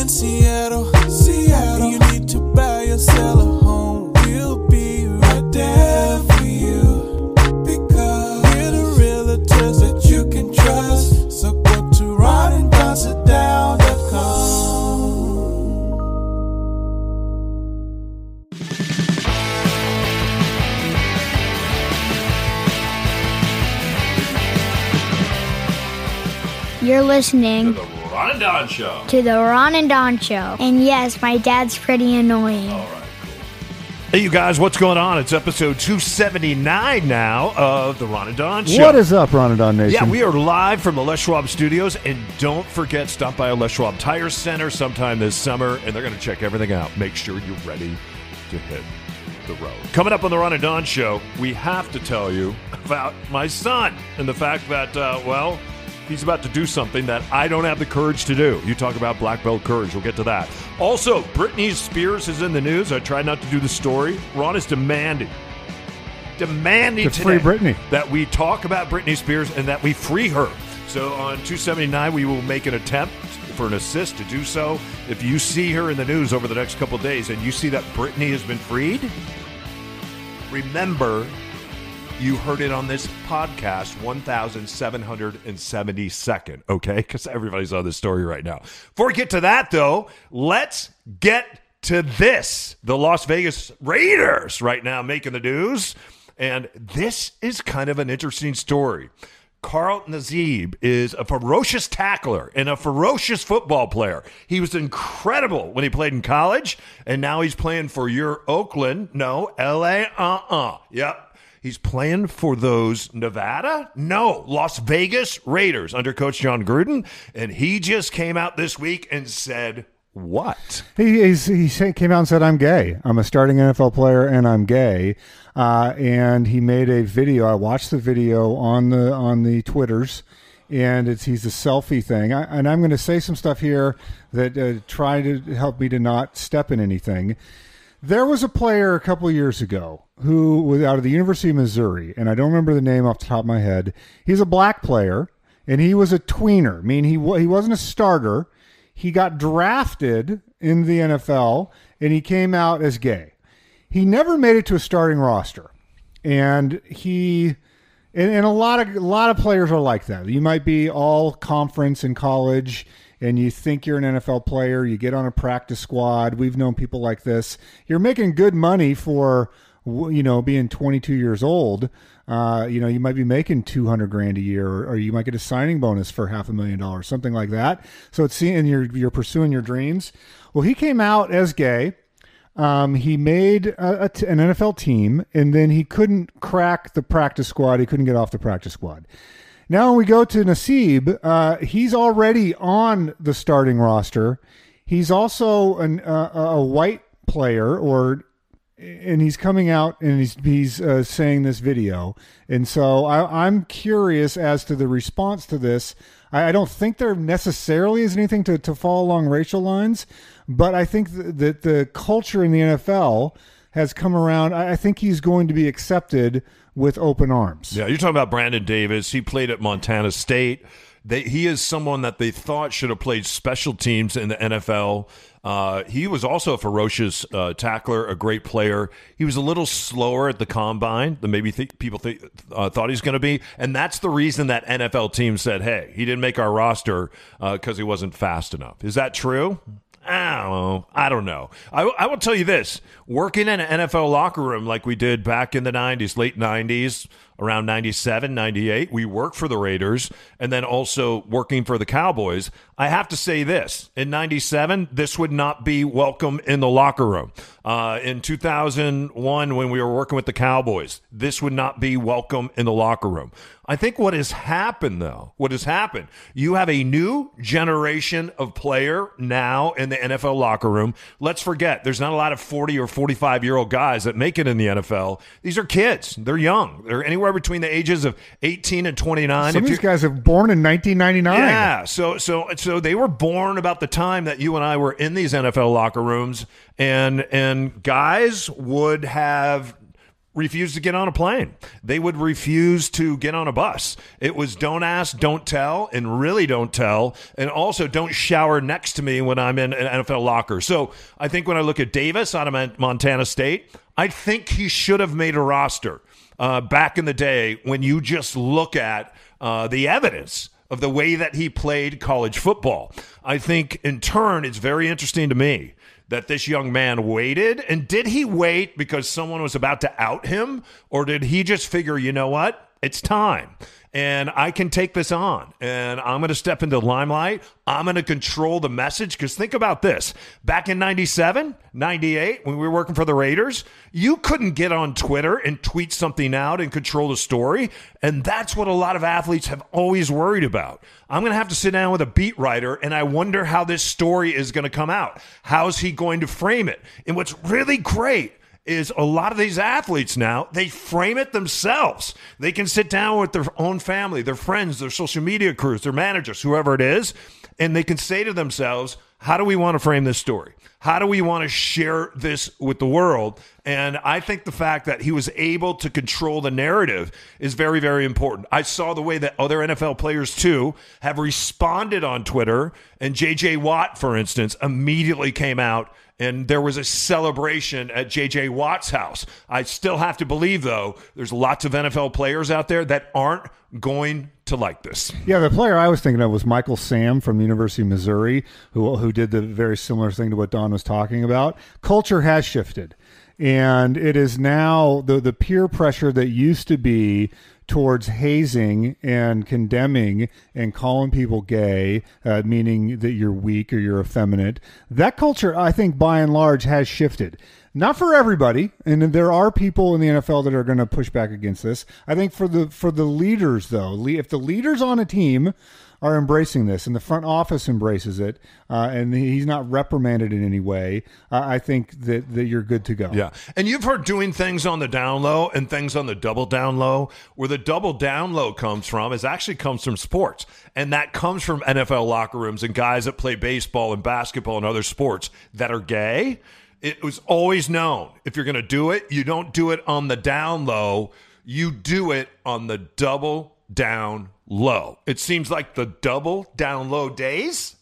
in Seattle, Seattle. And you need to buy or sell a home. We'll be right there for you. Because we're the realtors that you can trust. So go to ronanddonsitdown.com. You're listening The Ron and Don Show. to the Ron and Don Show. And yes, my dad's pretty annoying. All right. Hey, you guys, what's going on? It's episode 279 now of the Ron and Don Show. What is up, Ronadon Nation? Yeah, we are live from the Les Schwab Studios, and don't forget, stop by a Les Schwab Tire Center sometime this summer, and they're going to check everything out. Make sure you're ready to hit the road. Coming up on the Ron and Don Show, we have to tell you about my son and the fact that, uh, well, he's about to do something that I don't have the courage to do. You talk about black belt courage. We'll get to that. Also, Britney Spears is in the news. I tried not to do the story. Ron is demanding demanding To free Britney. that we talk about Britney Spears and that we free her. So on 279, we will make an attempt for an assist to do so. If you see her in the news over the next couple days and you see that Britney has been freed, remember you heard it on this podcast 1772nd okay because everybody's on this story right now before we get to that though let's get to this the las vegas raiders right now making the news and this is kind of an interesting story Carl Nassib is a ferocious tackler and a ferocious football player. He was incredible when he played in college, and now he's playing for your Oakland, no, LA, uh uh. Yep. He's playing for those Nevada? No, Las Vegas Raiders under Coach Jon Gruden. And he just came out this week and said, What? He he came out and said, "I'm gay. I'm a starting NFL player, and I'm gay." Uh, and he made a video. I watched the video on the on the twitters, and it's he's a selfie thing. I, and I'm going to say some stuff here that uh, try to help me to not step in anything. There was a player a couple years ago who was out of the University of Missouri, and I don't remember the name off the top of my head. He's a black player, and he was a tweener. I mean, he he wasn't a starter. He got drafted in the NFL, and he came out as gay. He never made it to a starting roster, and he and, and a lot of a lot of players are like that. You might be all conference in college, and you think you're an NFL player. You get on a practice squad. We've known people like this. You're making good money for you know being 22 years old. Uh, you know you might be making 200 grand a year, or, or you might get a signing bonus for half a million dollars, something like that. So it's seeing you're you're pursuing your dreams. Well, he came out as gay. Um, he made a, a t- an NFL team, and then he couldn't crack the practice squad. He couldn't get off the practice squad. Now when we go to Nassib, uh, he's already on the starting roster. He's also an, uh, a white player, or and he's coming out and he's he's uh, saying this video, and so I, I'm curious as to the response to this. I, I don't think there necessarily is anything to, to fall along racial lines, but I think th- that the culture in the NFL has come around. I, I think he's going to be accepted with open arms. Yeah, you're talking about Brandon Davis. He played at Montana State. They, he is someone that they thought should have played special teams in the NFL. Uh, he was also a ferocious uh, tackler, a great player. He was a little slower at the combine than maybe th- people th- uh, thought he's going to be, and that's the reason that NFL team said, "Hey, he didn't make our roster because he wasn't fast enough." Is that true? I don't know. I don't know. I, I will tell you this working in an NFL locker room like we did back in the 90s, late 90s, around 97, 98, we worked for the Raiders and then also working for the Cowboys. I have to say this in 97, this would not be welcome in the locker room. Uh, in 2001, when we were working with the Cowboys, this would not be welcome in the locker room. I think what has happened, though, what has happened, you have a new generation of player now in the NFL locker room. Let's forget, there's not a lot of 40 or 45 year old guys that make it in the NFL. These are kids. They're young. They're anywhere between the ages of 18 and 29. Some If of these guys are born in 1999. yeah, so so so they were born about the time that you and I were in these NFL locker rooms, and and guys would have refuse to get on a plane. They would refuse to get on a bus. It was don't ask, don't tell, and really don't tell. And also don't shower next to me when I'm in an NFL locker. So I think when I look at Davis out of Montana State, I think he should have made a roster uh, back in the day when you just look at uh, the evidence of the way that he played college football. I think in turn, it's very interesting to me that this young man waited? And did he wait because someone was about to out him? Or did he just figure, you know what? It's time. And I can take this on. And I'm going to step into limelight. I'm going to control the message. Because think about this back in 97, 98, when we were working for the Raiders, you couldn't get on Twitter and tweet something out and control the story. And that's what a lot of athletes have always worried about. I'm going to have to sit down with a beat writer and I wonder how this story is going to come out. How's he going to frame it? And what's really great is a lot of these athletes now, they frame it themselves. They can sit down with their own family, their friends, their social media crews, their managers, whoever it is, and they can say to themselves, how do we want to frame this story? How do we want to share this with the world? And I think the fact that he was able to control the narrative is very, very important. I saw the way that other NFL players, too, have responded on Twitter. And JJ Watt, for instance, immediately came out and there was a celebration at JJ Watt's house. I still have to believe, though, there's lots of NFL players out there that aren't going to like this. Yeah, the player I was thinking of was Michael Sam from University of Missouri, who who did the very similar thing to what Don was talking about. Culture has shifted, and it is now the the peer pressure that used to be towards hazing and condemning and calling people gay, uh, meaning that you're weak or you're effeminate. That culture, I think, by and large, has shifted. Not for everybody, and there are people in the NFL that are going to push back against this. I think for the for the leaders, though, if the leaders on a team are embracing this, and the front office embraces it, uh, and he's not reprimanded in any way, uh, I think that, that you're good to go. Yeah. And you've heard doing things on the down low and things on the double down low. Where the double down low comes from is actually comes from sports. And that comes from NFL locker rooms and guys that play baseball and basketball and other sports that are gay. It was always known if you're going to do it, you don't do it on the down low, you do it on the double down low. It seems like the double down low days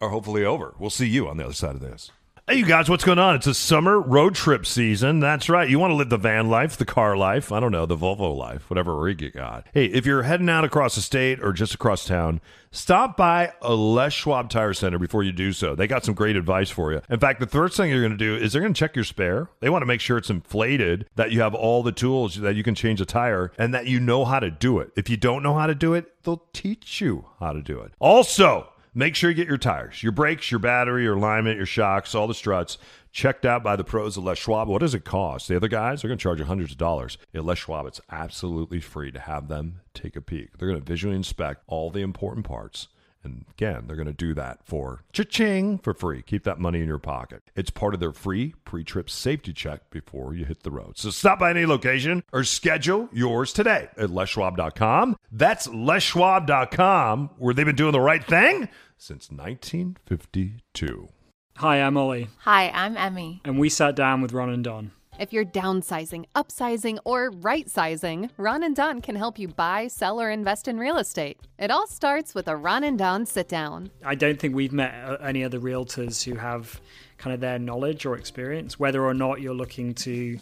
are hopefully over. We'll see you on the other side of this. Hey, you guys, what's going on? It's a summer road trip season. That's right. You want to live the van life, the car life, I don't know, the Volvo life, whatever rig you got. Hey, if you're heading out across the state or just across town, stop by a Les Schwab Tire Center before you do so. They got some great advice for you. In fact, the first thing you're going to do is they're going to check your spare. They want to make sure it's inflated, that you have all the tools that you can change a tire, and that you know how to do it. If you don't know how to do it, they'll teach you how to do it. Also, Make sure you get your tires, your brakes, your battery, your alignment, your shocks, all the struts checked out by the pros at Les Schwab. What does it cost? The other guys, they're going to charge you hundreds of dollars. At Les Schwab, it's absolutely free to have them take a peek. They're going to visually inspect all the important parts. And again, they're going to do that for cha-ching for free. Keep that money in your pocket. It's part of their free pre-trip safety check before you hit the road. So stop by any location or schedule yours today at leschwab.com. That's leschwab.com where they've been doing the right thing since 1952. Hi, I'm Ollie. Hi, I'm Emmy. And we sat down with Ron and Don. If you're downsizing, upsizing, or right sizing, Ron and Don can help you buy, sell, or invest in real estate. It all starts with a Ron and Don sit down. I don't think we've met uh, any other realtors who have kind of their knowledge or experience, whether or not you're looking to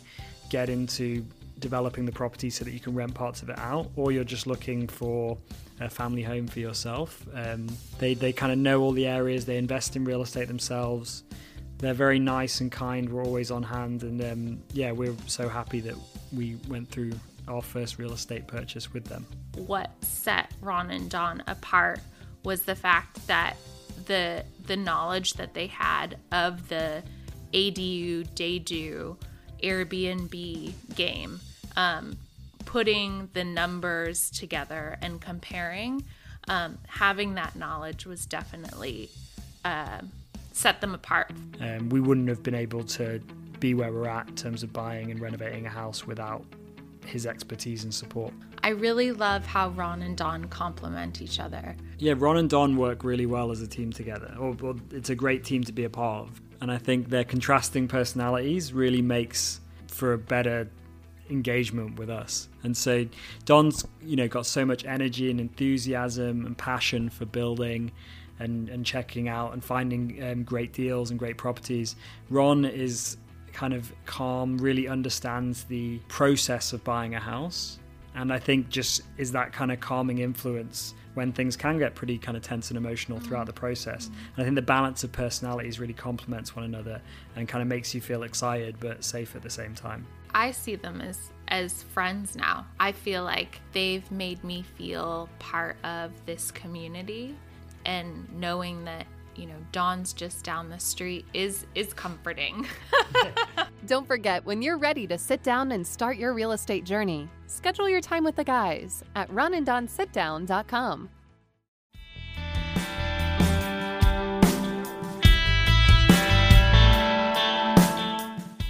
get into developing the property so that you can rent parts of it out, or you're just looking for a family home for yourself. Um, they they kind of know all the areas. They invest in real estate themselves. They're very nice and kind. We're always on hand, and um, yeah, we're so happy that we went through our first real estate purchase with them. What set Ron and Don apart was the fact that the the knowledge that they had of the ADU, DADU, Airbnb game. Um, putting the numbers together and comparing, um, having that knowledge was definitely uh, set them apart. Um, we wouldn't have been able to be where we're at in terms of buying and renovating a house without his expertise and support. I really love how Ron and Don complement each other. Yeah, Ron and Don work really well as a team together. Or, or it's a great team to be a part of. And I think their contrasting personalities really makes for a better engagement with us. And so Don's, you know, got so much energy and enthusiasm and passion for building and, and checking out and finding um, great deals and great properties. Ron is kind of calm, really understands the process of buying a house. And I think just is that kind of calming influence when things can get pretty kind of tense and emotional throughout the process. And I think the balance of personalities really complements one another and kind of makes you feel excited but safe at the same time. I see them as as friends now. I feel like they've made me feel part of this community and knowing that you know Don's just down the street is is comforting. Don't forget, when you're ready to sit down and start your real estate journey, schedule your time with the guys at ronanddonsitdown.com.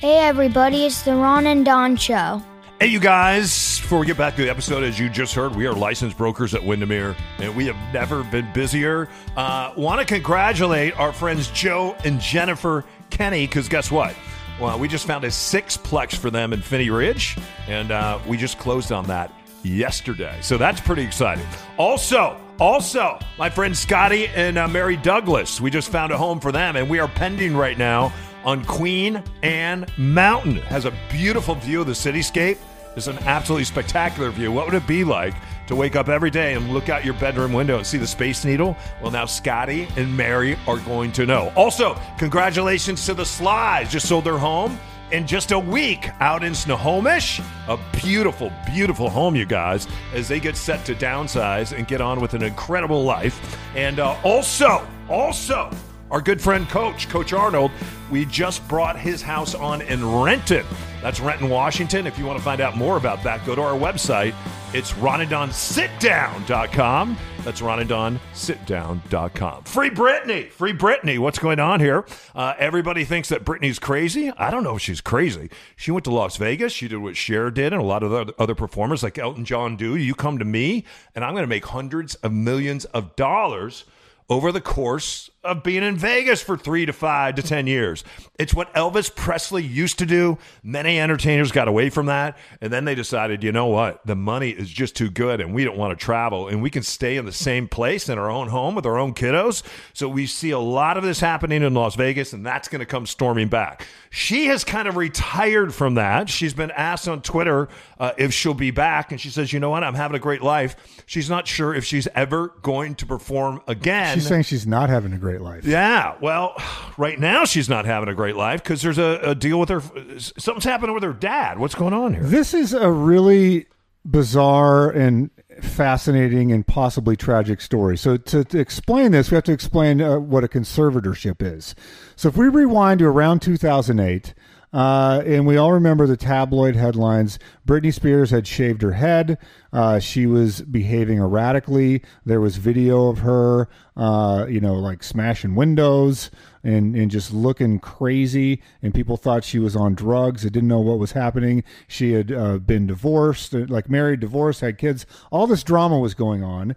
Hey everybody, it's the Ron and Don Show. Hey, you guys, before we get back to the episode, as you just heard, we are licensed brokers at Windermere, and we have never been busier. Uh, Want to congratulate our friends Joe and Jennifer Kenny, because guess what? Well, we just found a sixplex for them in Phinney Ridge, and uh, we just closed on that yesterday. So that's pretty exciting. Also, also, my friend Scotty and uh, Mary Douglas, we just found a home for them, and we are pending right now on Queen Anne Mountain. It has a beautiful view of the cityscape. It's an absolutely spectacular view. What would it be like to wake up every day and look out your bedroom window and see the Space Needle? Well, now Scotty and Mary are going to know. Also, congratulations to the Slides. Just sold their home in just a week out in Snohomish. A beautiful, beautiful home, you guys, as they get set to downsize and get on with an incredible life. And uh, also, also, our good friend Coach, Coach Arnold, we just brought his house on in Renton. That's Renton, Washington. If you want to find out more about that, go to our website. It's ronanddonsitdown.com. That's ronanddonsitdown.com. Free Britney. Free Britney. What's going on here? Uh, everybody thinks that Britney's crazy. I don't know if she's crazy. She went to Las Vegas. She did what Cher did and a lot of other, other performers like Elton John do. You come to me, and I'm going to make hundreds of millions of dollars over the course of being in Vegas for three to five to 10 years. It's what Elvis Presley used to do. Many entertainers got away from that. And then they decided, you know what? The money is just too good and we don't want to travel and we can stay in the same place in our own home with our own kiddos. So we see a lot of this happening in Las Vegas and that's going to come storming back. She has kind of retired from that. She's been asked on Twitter uh, if she'll be back. And she says, you know what? I'm having a great life. She's not sure if she's ever going to perform again. She's saying she's not having a great life. Yeah, well, right now she's not having a great life because there's a, a deal with her. Something's happening with her dad. What's going on here? This is a really bizarre and fascinating and possibly tragic story. So, to, to explain this, we have to explain uh, what a conservatorship is. So, if we rewind to around 2008, uh, and we all remember the tabloid headlines. Britney Spears had shaved her head. Uh, she was behaving erratically. There was video of her, uh, you know, like smashing windows and, and just looking crazy. And people thought she was on drugs. They didn't know what was happening. She had uh, been divorced, uh, like married, divorced, had kids. All this drama was going on.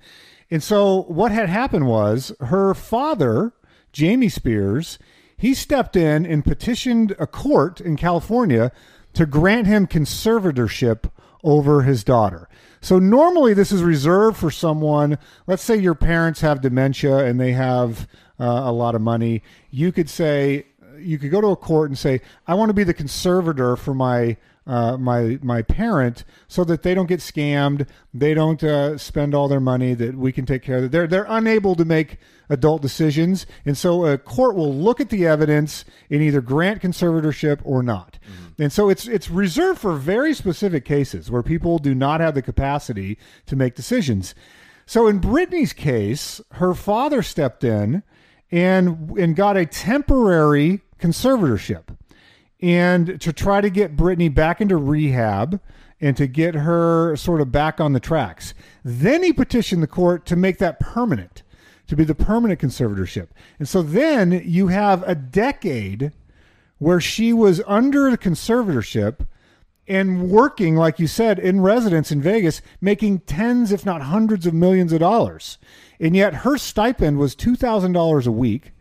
And so what had happened was her father, Jamie Spears, he stepped in and petitioned a court in California to grant him conservatorship over his daughter. So normally this is reserved for someone, let's say your parents have dementia and they have uh, a lot of money. You could say, you could go to a court and say, I want to be the conservator for my uh, my my parent so that they don't get scammed, they don't uh, spend all their money, that we can take care of it. They're they're unable to make adult decisions, and so a court will look at the evidence and either grant conservatorship or not. And so it's it's reserved for very specific cases where people do not have the capacity to make decisions. So in Britney's case, her father stepped in and and got a temporary conservatorship and to try to get Britney back into rehab and to get her sort of back on the tracks. Then he petitioned the court to make that permanent, to be the permanent conservatorship. And so then you have a decade where she was under the conservatorship and working, like you said, in residence in Vegas, making tens, if not hundreds of millions of dollars. And yet her stipend was $2,000 a week.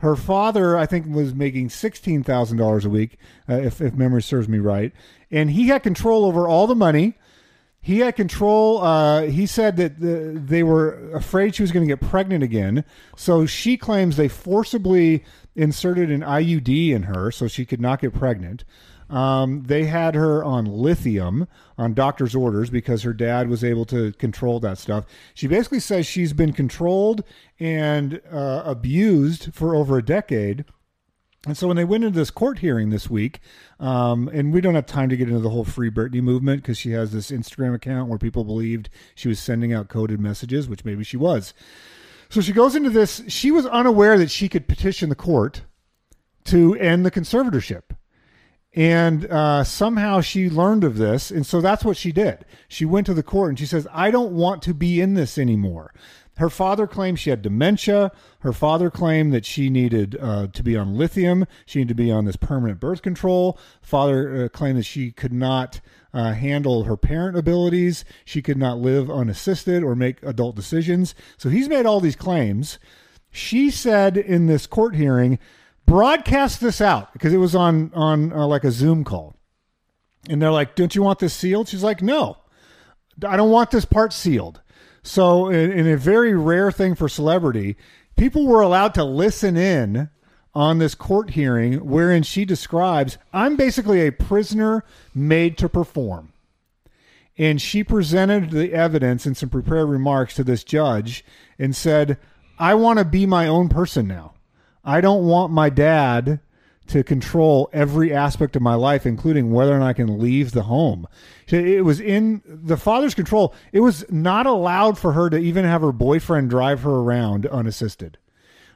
Her father, I think, was making sixteen thousand dollars a week, uh, if if memory serves me right, and he had control over all the money. He had control. Uh, he said that the, they were afraid she was going to get pregnant again. So she claims they forcibly inserted an IUD in her so she could not get pregnant. Um, they had her on lithium on doctor's orders because her dad was able to control that stuff. She basically says she's been controlled and uh, abused for over a decade. And so when they went into this court hearing this week, um, and we don't have time to get into the whole Free Britney movement because she has this Instagram account where people believed she was sending out coded messages, which maybe she was. So she goes into this. She was unaware that she could petition the court to end the conservatorship. And uh, somehow she learned of this. And so that's what she did. She went to the court and she says, I don't want to be in this anymore. Her father claimed she had dementia. Her father claimed that she needed uh, to be on lithium. She needed to be on this permanent birth control. Father uh, claimed that she could not uh, handle her parent abilities. She could not live unassisted or make adult decisions. So he's made all these claims. She said in this court hearing, broadcast this out because it was on on uh, like a Zoom call, and they're like, "Don't you want this sealed?" She's like, "No, I don't want this part sealed." So, in, in a very rare thing for celebrity, people were allowed to listen in on this court hearing wherein she describes, I'm basically a prisoner made to perform. And she presented the evidence and some prepared remarks to this judge and said, I want to be my own person now. I don't want my dad to control every aspect of my life, including whether or not I can leave the home. It was in the father's control. It was not allowed for her to even have her boyfriend drive her around unassisted.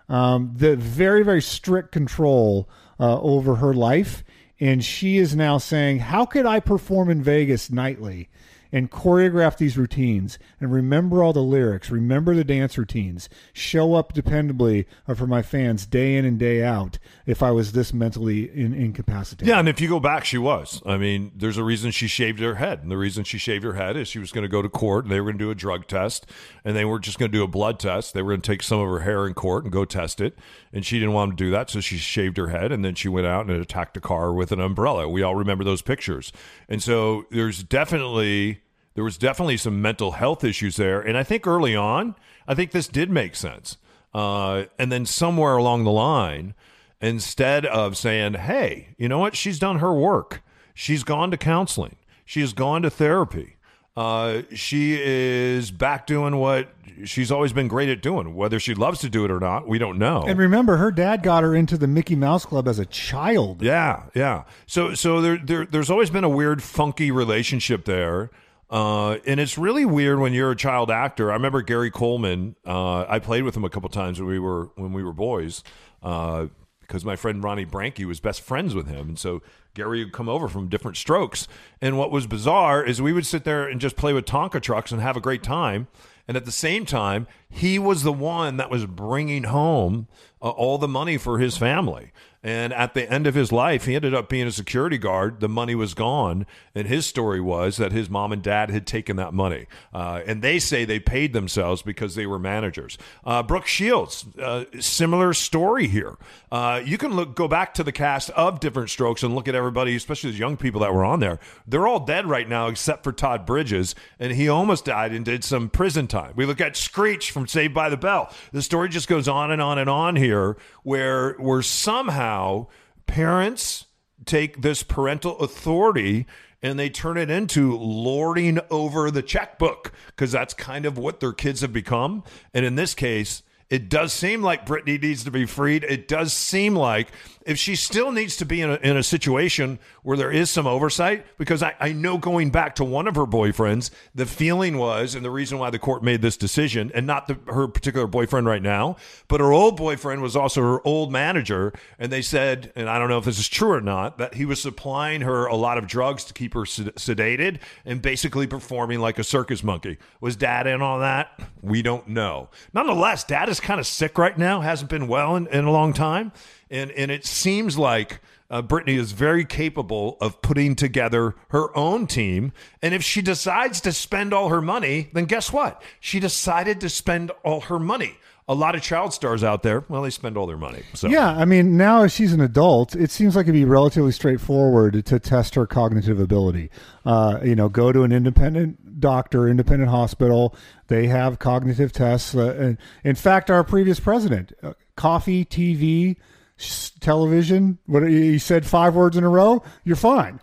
Um, the very, very strict control uh, over her life. And she is now saying, How could I perform in Vegas nightly and choreograph these routines and remember all the lyrics, remember the dance routines, show up dependably for my fans day in and day out if I was this mentally in, incapacitated. Yeah, and if you go back, she was. I mean, there's a reason she shaved her head. And the reason she shaved her head is she was going to go to court and they were going to do a drug test and they were just going to do a blood test. They were going to take some of her hair in court and go test it. And she didn't want to do that. So she shaved her head and then she went out and attacked a car with an umbrella. We all remember those pictures. And so there's definitely there was definitely some mental health issues there. And I think early on, I think this did make sense. Uh, and then somewhere along the line, instead of saying, hey, you know what? She's done her work. She's gone to counseling. She has gone to therapy. Uh, she is back doing what she's always been great at doing. Whether she loves to do it or not, we don't know. And remember, her dad got her into the Mickey Mouse Club as a child. Yeah, yeah. So, so there, there, there's always been a weird, funky relationship there. Uh, and it's really weird when you're a child actor. I remember Gary Coleman. Uh, I played with him a couple times when we were when we were boys, uh, because my friend Ronnie Branke was best friends with him, and so Gary would come over from Diff'rent Strokes. And what was bizarre is we would sit there and just play with Tonka trucks and have a great time. And at the same time, he was the one that was bringing home uh, all the money for his family. And at the end of his life, he ended up being a security guard. The money was gone. And his story was that his mom and dad had taken that money. Uh, and they say they paid themselves because they were managers. Uh, Brooke Shields, uh, similar story here. Uh, you can look, go back to the cast of Diff'rent Strokes and look at everybody, especially the young people that were on there. They're all dead right now except for Todd Bridges. And he almost died and did some prison time. We look at Screech from Saved by the Bell. The story just goes on and on and on here where, where somehow parents take this parental authority and they turn it into lording over the checkbook because that's kind of what their kids have become. And in this case, it does seem like Britney needs to be freed. It does seem like if she still needs to be in a, in a situation where there is some oversight, because I, I know going back to one of her boyfriends, the feeling was, and the reason why the court made this decision, and not the, her particular boyfriend right now, but her old boyfriend was also her old manager. And they said, and I don't know if this is true or not, that he was supplying her a lot of drugs to keep her sed- sedated and basically performing like a circus monkey. Was dad in on that? We don't know. Nonetheless, dad is kind of sick right now, hasn't been well in, in a long time and and it seems like uh, Britney is very capable of putting together her own team. And if she decides to spend all her money, then guess what? She decided to spend all her money. A lot of child stars out there, well, they spend all their money. So Yeah, I mean, now as she's an adult, it seems like it'd be relatively straightforward to test her cognitive ability. Uh, you know, go to an independent doctor, independent hospital. They have cognitive tests. Uh, and in fact, our previous president, uh, coffee, TV, s- television. What he said five words in a row. You're fine.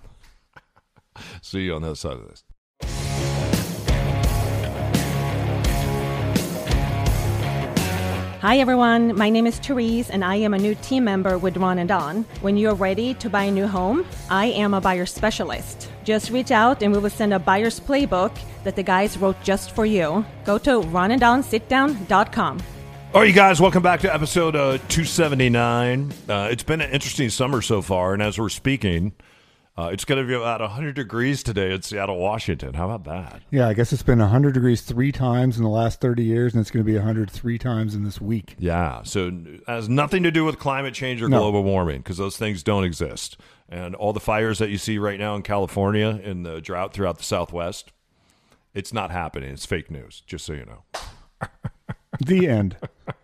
see you on the other side of this. Hi everyone, my name is Therese and I am a new team member with Ron and Don. When you're ready to buy a new home, I am a buyer specialist. Just reach out and we will send a buyer's playbook that the guys wrote just for you. Go to ronanddonsitdown.com. All right, you guys, welcome back to episode uh, 279. Uh, it's been an interesting summer so far, and as we're speaking, uh, it's going to be about 100 degrees today in Seattle, Washington. How about that? Yeah, I guess it's been 100 degrees three times in the last 30 years, and it's going to be 100 three times in this week. Yeah, so it has nothing to do with climate change or No. global warming because those things don't exist. And all the fires that you see right now in California and the drought throughout the Southwest, it's not happening. It's fake news, just so you know. The end.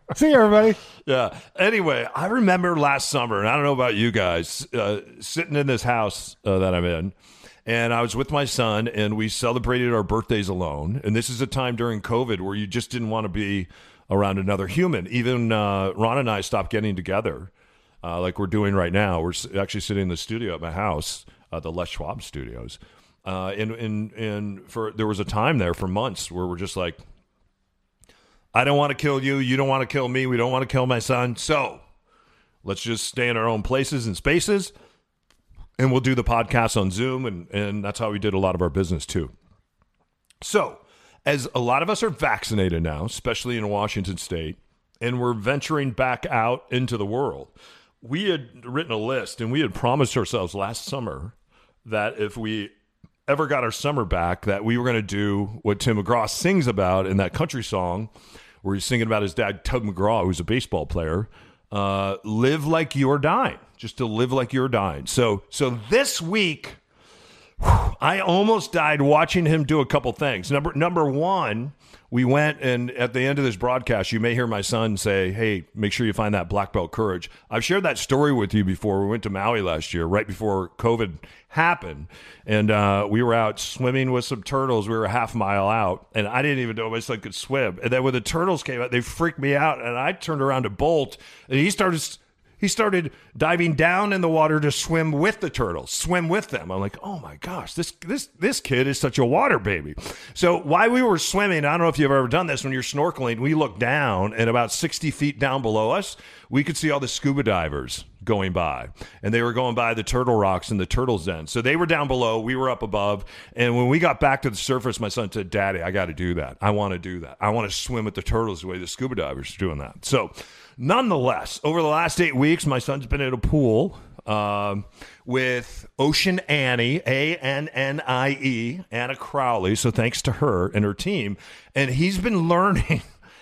See you, everybody. Yeah. Anyway, I remember last summer, and I don't know about you guys, uh, sitting in this house uh, that I'm in, and I was with my son, and we celebrated our birthdays alone. And this is a time during COVID where you just didn't want to be around another human. Even uh, Ron and I stopped getting together, uh, like we're doing right now. We're actually sitting in the studio at my house, uh, the Les Schwab Studios. Uh, and, and, and for there was a time there for months where we're just like, I don't want to kill you. You don't want to kill me. We don't want to kill my son. So let's just stay in our own places and spaces. And we'll do the podcast on Zoom. And, and that's how we did a lot of our business too. So, as a lot of us are vaccinated now, especially in Washington state, and we're venturing back out into the world, we had written a list and we had promised ourselves last summer that if we ever got our summer back, that we were going to do what Tim McGraw sings about in that country song, where he's singing about his dad, Tug McGraw, who's a baseball player. Uh, live like you're dying, just to live like you're dying. So, so this week, I almost died watching him do a couple things. Number number one, we went and at the end of this broadcast, you may hear my son say, "Hey, make sure you find that black belt courage." I've shared that story with you before. We went to Maui last year, right before COVID happened, and uh, we were out swimming with some turtles. We were a half mile out, and I didn't even know my son could swim. And then when the turtles came out, they freaked me out, and I turned around to bolt, and he started he started diving down in the water to swim with the turtles, swim with them. I'm like, oh my gosh, this this this kid is such a water baby. So while we were swimming, I don't know if you've ever done this when you're snorkeling. We looked down, and about 60 feet down below us, we could see all the scuba divers going by, and they were going by the turtle rocks and the turtles den. So they were down below, we were up above, and when we got back to the surface, my son said, "Daddy, I got to do that. I want to do that. I want to swim with the turtles the way the scuba divers are doing that." So. Nonetheless, over the last eight weeks, my son's been at a pool um, with Ocean Annie, A N N I E, Anna Crowley. So thanks to her and her team. And he's been learning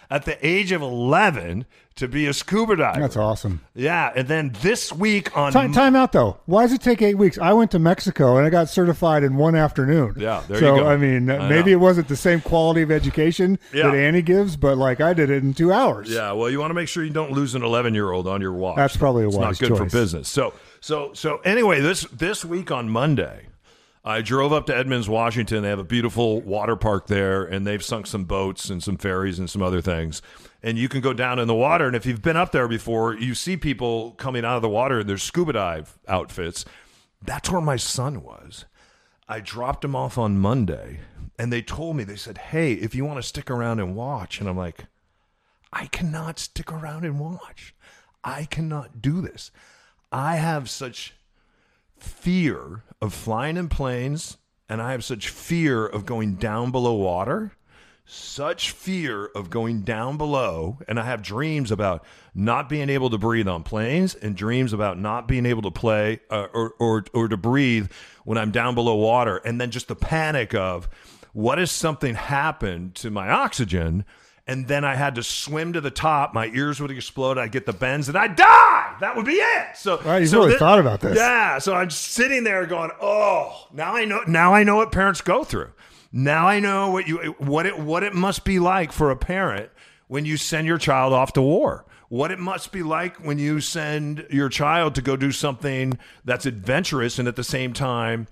at the age of 11 to be a scuba diver. That's awesome. Yeah. And then this week on. Time, time out though. Why does it take eight weeks? I went to Mexico and I got certified in one afternoon. Yeah, there so you go. I mean, I maybe know. it wasn't the same quality of education Yeah. that Annie gives, but like I did it in two hours. Yeah, well, you want to make sure you don't lose an 11 year old on your watch. That's probably a it's wise not good for business. So, so, so anyway, this this week on Monday, I drove up to Edmonds, Washington. They have a beautiful water park there, and they've sunk some boats and some ferries and some other things. And you can go down in the water, and if you've been up there before, you see people coming out of the water in their scuba dive outfits. That's where my son was. I dropped him off on Monday, and they told me they said, "Hey, if you want to stick around and watch," and I'm like. I cannot stick around and watch. I cannot do this. I have such fear of flying in planes and I have such fear of going down below water. Such fear of going down below, and I have dreams about not being able to breathe on planes, and dreams about not being able to play uh, or, or or to breathe when I'm down below water, and then just the panic of what if something happened to my oxygen, and then I had to swim to the top, my ears would explode, I'd get the bends, and I'd die. That would be it. So, Wow, you've so really thought about this. Yeah. So I'm sitting there going, oh, now I know. Now I know what parents go through. Now I know what you what it what it must be like for a parent when you send your child off to war. What it must be like when you send your child to go do something that's adventurous and at the same time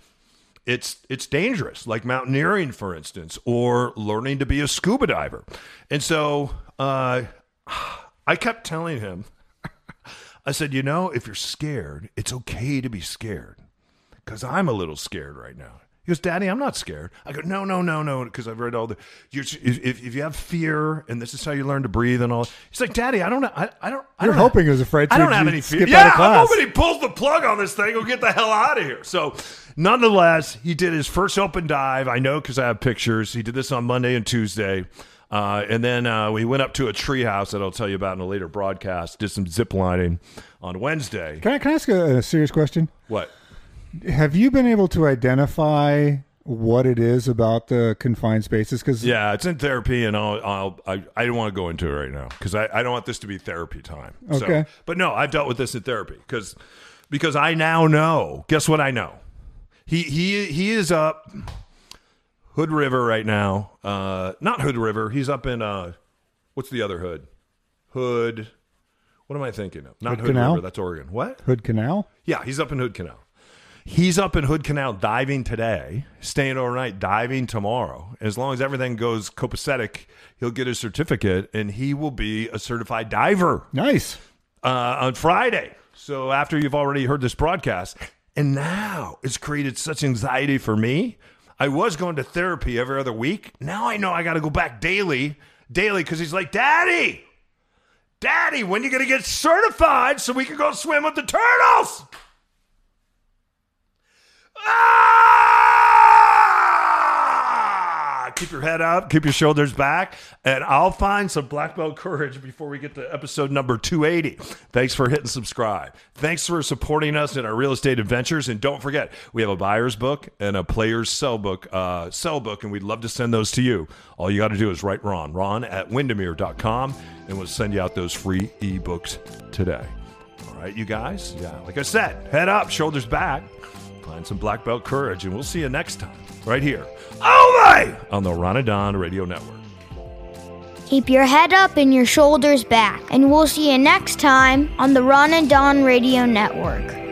it's it's dangerous, like mountaineering, for instance, or learning to be a scuba diver. And so uh, I kept telling him, I said, you know, if you're scared, it's okay to be scared, because I'm a little scared right now. He goes, Daddy, I'm not scared. I go, No, no, no, no, because I've read all the. You're, if, if you have fear, and this is how you learn to breathe, and all. He's like, Daddy, I don't, I, I don't. I You're don't hoping he was afraid I don't have any fear. Yeah, I'm hoping he pulls the plug on this thing. We'll get the hell out of here. So, nonetheless, he did his first open dive. I know because I have pictures. He did this on Monday and Tuesday. Uh, and then uh, we went up to a treehouse that I'll tell you about in a later broadcast. Did some zip lining on Wednesday. Can I, can I ask a, a serious question? What? Have you been able to identify what it is about the confined spaces? Because Yeah, it's in therapy, and I'll, I'll I, I don't want to go into it right now because I, I don't want this to be therapy time. So- Okay. but no, I've dealt with this in therapy because because I now know. Guess what? I know. He he he is up Hood River right now. Uh, not Hood River. He's up in uh, what's the other Hood? Hood. What am I thinking of? Not Hood Hood, Canal? River. That's Oregon. What? Hood Canal. Yeah, he's up in Hood Canal. He's up in Hood Canal diving today, staying overnight, diving tomorrow. As long as everything goes copacetic, he'll get his certificate and he will be a certified diver Nice. uh, on Friday. So after you've already heard this broadcast, and now it's created such anxiety for me. I was going to therapy every other week. Now I know I got to go back daily, daily, because he's like, Daddy, Daddy, when you going to get certified so we can go swim with the turtles? Ah! Keep your head up, keep your shoulders back, and I'll find some black belt courage before we get to episode number 280. Thanks for hitting subscribe. Thanks for supporting us in our real estate adventures. And don't forget, we have a buyer's book and a player's sell book, uh, sell book, and we'd love to send those to you. All you got to do is write Ron, Ron at Windermere.com, and we'll send you out those free ebooks today. All right, you guys? Yeah, like I said, head up, shoulders back. Find some black belt courage, and we'll see you next time, right here, only on the Ronadon Radio Network. Keep your head up and your shoulders back, and we'll see you next time on the Ron and Don Radio Network.